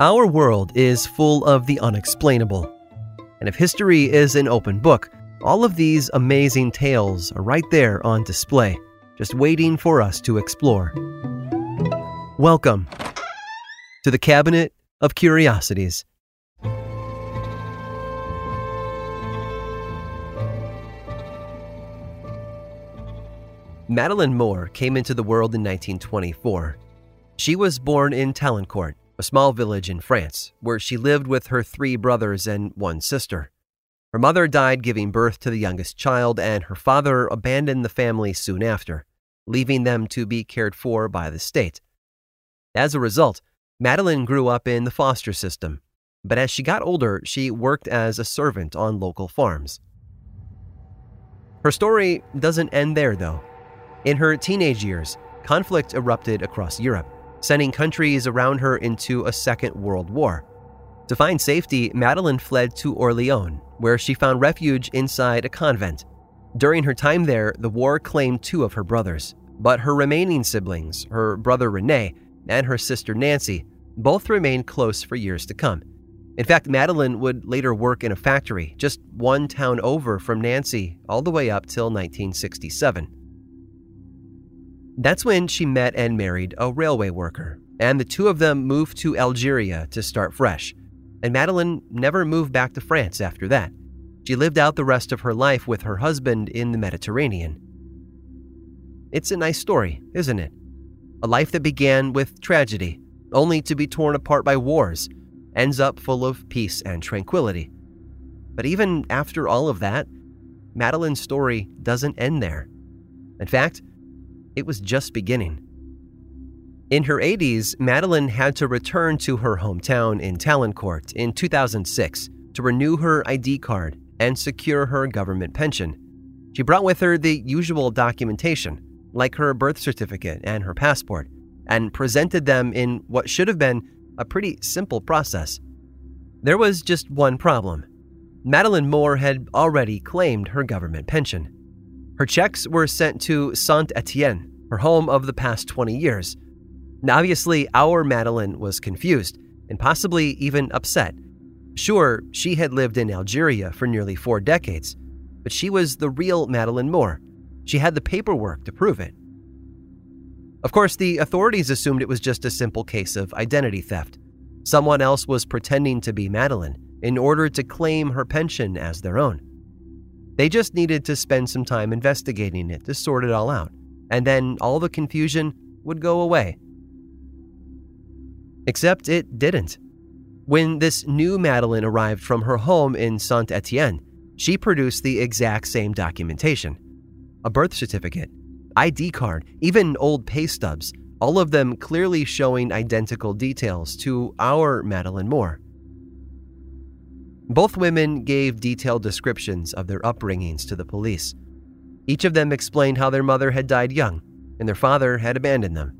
Our world is full of the unexplainable. And if history is an open book, all of these amazing tales are right there on display, just waiting for us to explore. Welcome to the Cabinet of Curiosities. Madeline Moore came into the world in 1924. She was born in Talancourt, a small village in France, where she lived with her three brothers and one sister. Her mother died giving birth to the youngest child, and her father abandoned the family soon after, leaving them to be cared for by the state. As a result, Madeleine grew up in the foster system, but as she got older, she worked as a servant on local farms. Her story doesn't end there, though. In her teenage years, conflict erupted across Europe sending countries around her into a Second World War. To find safety, Madeleine fled to Orleans, where she found refuge inside a convent. During her time there, the war claimed two of her brothers, but her remaining siblings, her brother Rene and her sister Nancy, both remained close for years to come. In fact, Madeleine would later work in a factory just one town over from Nancy all the way up till 1967. That's when she met and married a railway worker, and the two of them moved to Algeria to start fresh. And Madeleine never moved back to France after that. She lived out the rest of her life with her husband in the Mediterranean. It's a nice story, isn't it? A life that began with tragedy, only to be torn apart by wars, ends up full of peace and tranquility. But even after all of that, Madeleine's story doesn't end there. In fact, it was just beginning. In her 80s, Madeline had to return to her hometown in Talancourt in 2006 to renew her ID card and secure her government pension. She brought with her the usual documentation, like her birth certificate and her passport, and presented them in what should have been a pretty simple process. There was just one problem. Madeline Moore had already claimed her government pension. Her checks were sent to Saint Etienne, her home of the past 20 years. Now, obviously, our Madeline was confused and possibly even upset. Sure, she had lived in Algeria for nearly four decades, but she was the real Madeline Moore. She had the paperwork to prove it. Of course, the authorities assumed it was just a simple case of identity theft. Someone else was pretending to be Madeline in order to claim her pension as their own. They just needed to spend some time investigating it to sort it all out, and then all the confusion would go away. Except it didn't. When this new Madeleine arrived from her home in Saint Etienne, she produced the exact same documentation a birth certificate, ID card, even old pay stubs, all of them clearly showing identical details to our Madeleine Moore. Both women gave detailed descriptions of their upbringings to the police. Each of them explained how their mother had died young and their father had abandoned them.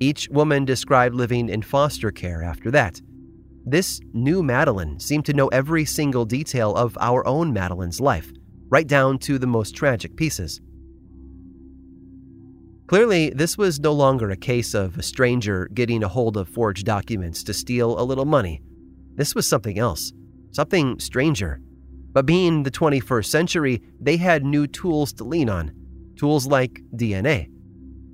Each woman described living in foster care after that. This new Madeline seemed to know every single detail of our own Madeline's life, right down to the most tragic pieces. Clearly, this was no longer a case of a stranger getting a hold of forged documents to steal a little money. This was something else something stranger. But being the 21st century, they had new tools to lean on, tools like DNA.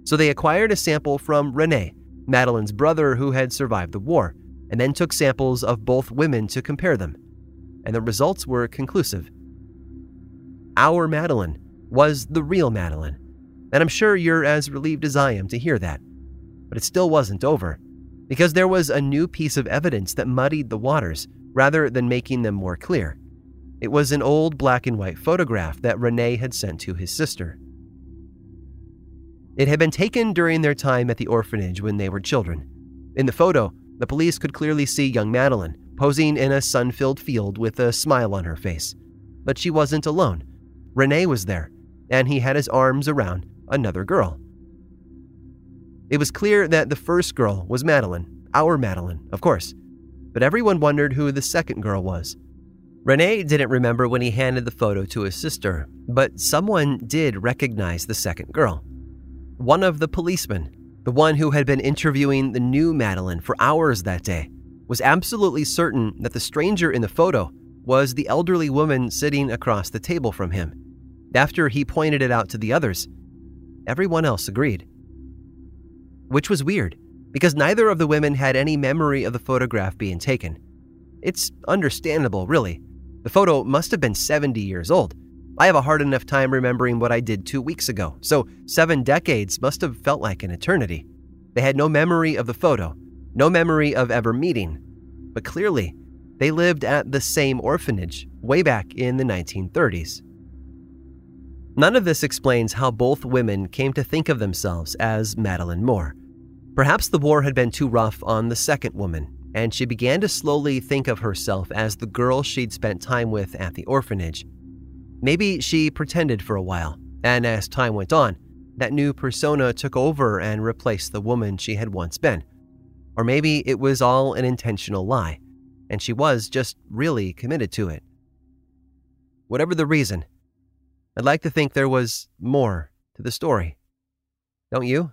So they acquired a sample from Rene, Madeline's brother who had survived the war, and then took samples of both women to compare them. And the results were conclusive. Our Madeline was the real Madeline. And I'm sure you're as relieved as I am to hear that. But it still wasn't over, because there was a new piece of evidence that muddied the waters rather than making them more clear. It was an old black and white photograph that Rene had sent to his sister. It had been taken during their time at the orphanage when they were children. In the photo, the police could clearly see young Madeline posing in a sun filled field with a smile on her face. But she wasn't alone. Rene was there, and he had his arms around another girl. It was clear that the first girl was Madeline, our Madeline, of course, but everyone wondered who the second girl was. Rene didn't remember when he handed the photo to his sister, but someone did recognize the second girl. One of the policemen, the one who had been interviewing the new Madeline for hours that day, was absolutely certain that the stranger in the photo was the elderly woman sitting across the table from him. After he pointed it out to the others, everyone else agreed. Which was weird, because neither of the women had any memory of the photograph being taken. It's understandable, really. The photo must have been 70 years old. I have a hard enough time remembering what I did two weeks ago, so seven decades must have felt like an eternity. They had no memory of the photo, no memory of ever meeting, but clearly, they lived at the same orphanage way back in the 1930s. None of this explains how both women came to think of themselves as Madeline Moore. Perhaps the war had been too rough on the second woman, and she began to slowly think of herself as the girl she'd spent time with at the orphanage. Maybe she pretended for a while, and as time went on, that new persona took over and replaced the woman she had once been. Or maybe it was all an intentional lie, and she was just really committed to it. Whatever the reason, I'd like to think there was more to the story. Don't you?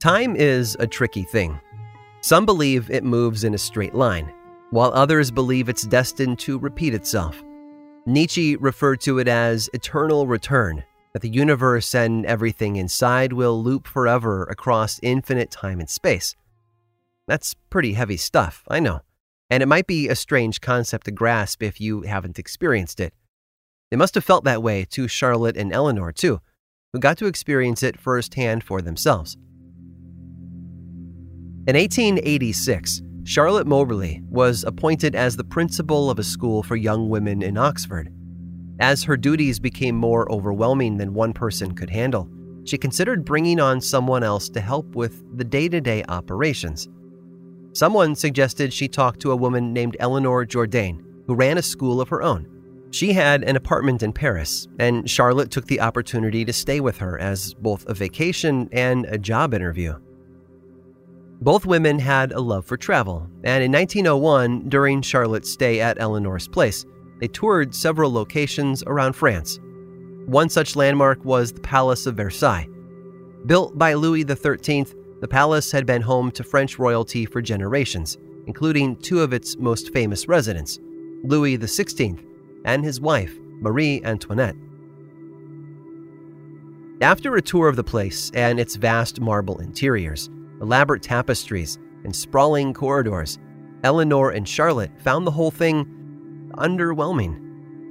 Time is a tricky thing. Some believe it moves in a straight line, while others believe it's destined to repeat itself. Nietzsche referred to it as eternal return, that the universe and everything inside will loop forever across infinite time and space. That's pretty heavy stuff, I know, and it might be a strange concept to grasp if you haven't experienced it. They must have felt that way to Charlotte and Eleanor, too, who got to experience it firsthand for themselves. In 1886, Charlotte Moberly was appointed as the principal of a school for young women in Oxford. As her duties became more overwhelming than one person could handle, she considered bringing on someone else to help with the day to day operations. Someone suggested she talk to a woman named Eleanor Jourdain, who ran a school of her own. She had an apartment in Paris, and Charlotte took the opportunity to stay with her as both a vacation and a job interview. Both women had a love for travel, and in 1901, during Charlotte's stay at Eleanor's place, they toured several locations around France. One such landmark was the Palace of Versailles. Built by Louis XIII, the palace had been home to French royalty for generations, including two of its most famous residents, Louis XVI and his wife, Marie Antoinette. After a tour of the place and its vast marble interiors, elaborate tapestries, and sprawling corridors, Eleanor and Charlotte found the whole thing underwhelming.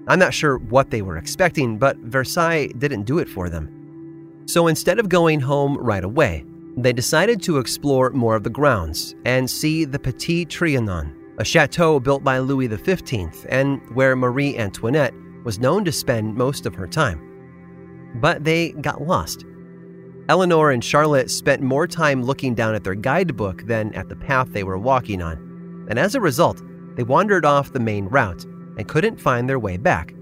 I'm not sure what they were expecting, but Versailles didn't do it for them. So instead of going home right away, they decided to explore more of the grounds and see the Petit Trianon, a chateau built by Louis XV and where Marie Antoinette was known to spend most of her time. But they got lost. Eleanor and Charlotte spent more time looking down at their guidebook than at the path they were walking on, and as a result, they wandered off the main route and couldn't find their way back.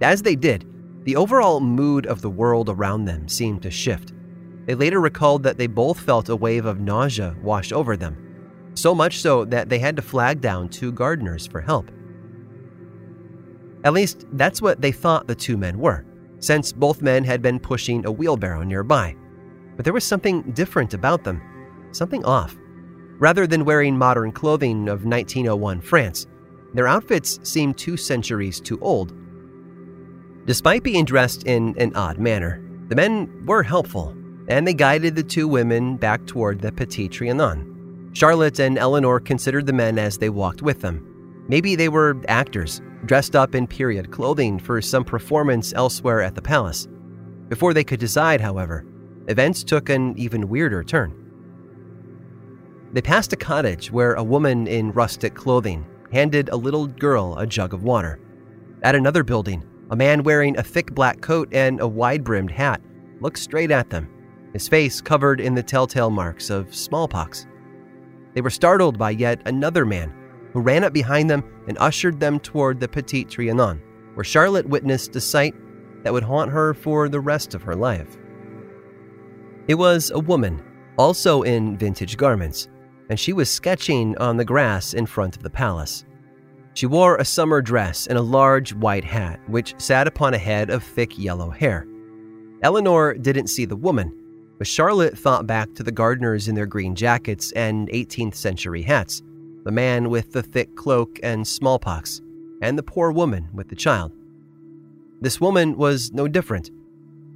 As they did, the overall mood of the world around them seemed to shift. They later recalled that they both felt a wave of nausea wash over them, so much so that they had to flag down two gardeners for help. At least, that's what they thought the two men were since both men had been pushing a wheelbarrow nearby. But there was something different about them, something off. Rather than wearing modern clothing of 1901 France, their outfits seemed two centuries too old. Despite being dressed in an odd manner, the men were helpful, and they guided the two women back toward the Petit Trianon. Charlotte and Eleanor considered the men as they walked with them. Maybe they were actors, dressed up in period clothing for some performance elsewhere at the palace. Before they could decide, however, events took an even weirder turn. They passed a cottage where a woman in rustic clothing handed a little girl a jug of water. At another building, a man wearing a thick black coat and a wide brimmed hat looked straight at them, his face covered in the telltale marks of smallpox. They were startled by yet another man who ran up behind them and ushered them toward the Petit Trianon, where Charlotte witnessed a sight that would haunt her for the rest of her life. It was a woman, also in vintage garments, and she was sketching on the grass in front of the palace. She wore a summer dress and a large white hat, which sat upon a head of thick yellow hair. Eleanor didn't see the woman, but Charlotte thought back to the gardeners in their green jackets and 18th century hats the man with the thick cloak and smallpox, and the poor woman with the child. This woman was no different.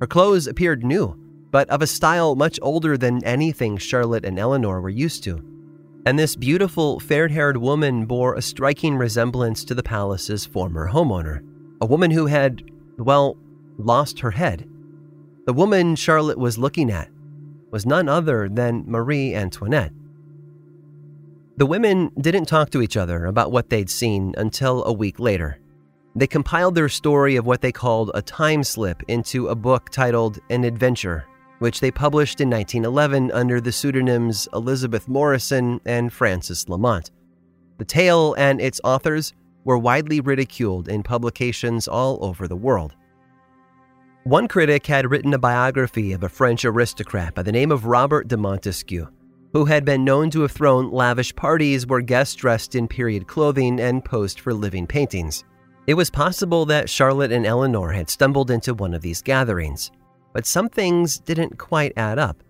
Her clothes appeared new, but of a style much older than anything Charlotte and Eleanor were used to. And this beautiful, fair haired woman bore a striking resemblance to the palace's former homeowner, a woman who had, well, lost her head. The woman Charlotte was looking at was none other than Marie Antoinette. The women didn't talk to each other about what they'd seen until a week later. They compiled their story of what they called a time slip into a book titled An Adventure, which they published in 1911 under the pseudonyms Elizabeth Morison and Frances Lamont. The tale and its authors were widely ridiculed in publications all over the world. One critic had written a biography of a French aristocrat by the name of Robert de Montesquiou who had been known to have thrown lavish parties where guests dressed in period clothing and posed for living paintings. It was possible that Charlotte and Eleanor had stumbled into one of these gatherings, but some things didn't quite add up.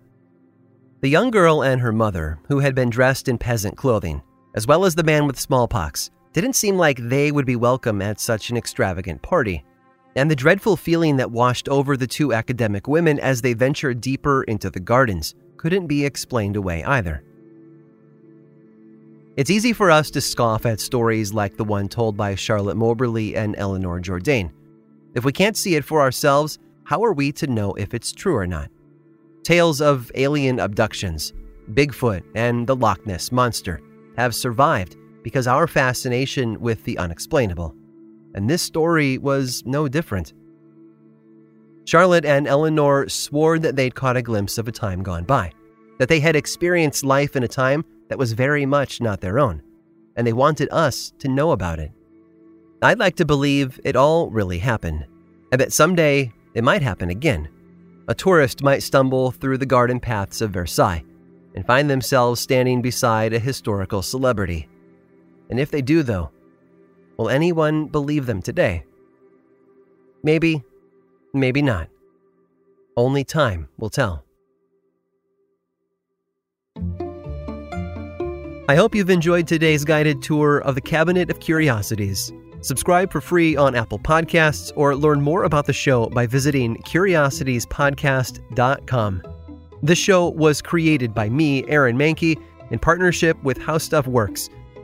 The young girl and her mother, who had been dressed in peasant clothing, as well as the man with smallpox, didn't seem like they would be welcome at such an extravagant party. And the dreadful feeling that washed over the two academic women as they ventured deeper into the gardens couldn't be explained away either. It's easy for us to scoff at stories like the one told by Charlotte Moberly and Eleanor Jourdain. If we can't see it for ourselves, how are we to know if it's true or not? Tales of alien abductions, Bigfoot, and the Loch Ness Monster have survived because our fascination with the unexplainable. And this story was no different. Charlotte and Eleanor swore that they'd caught a glimpse of a time gone by, that they had experienced life in a time that was very much not their own, and they wanted us to know about it. I'd like to believe it all really happened, and that someday it might happen again. A tourist might stumble through the garden paths of Versailles and find themselves standing beside a historical celebrity. And if they do, though, will anyone believe them today? Maybe Maybe not. Only time will tell. I hope you've enjoyed today's guided tour of the Cabinet of Curiosities. Subscribe for free on Apple Podcasts or learn more about the show by visiting curiositiespodcast.com. This show was created by me, Aaron Mahnke, in partnership with How Stuff Works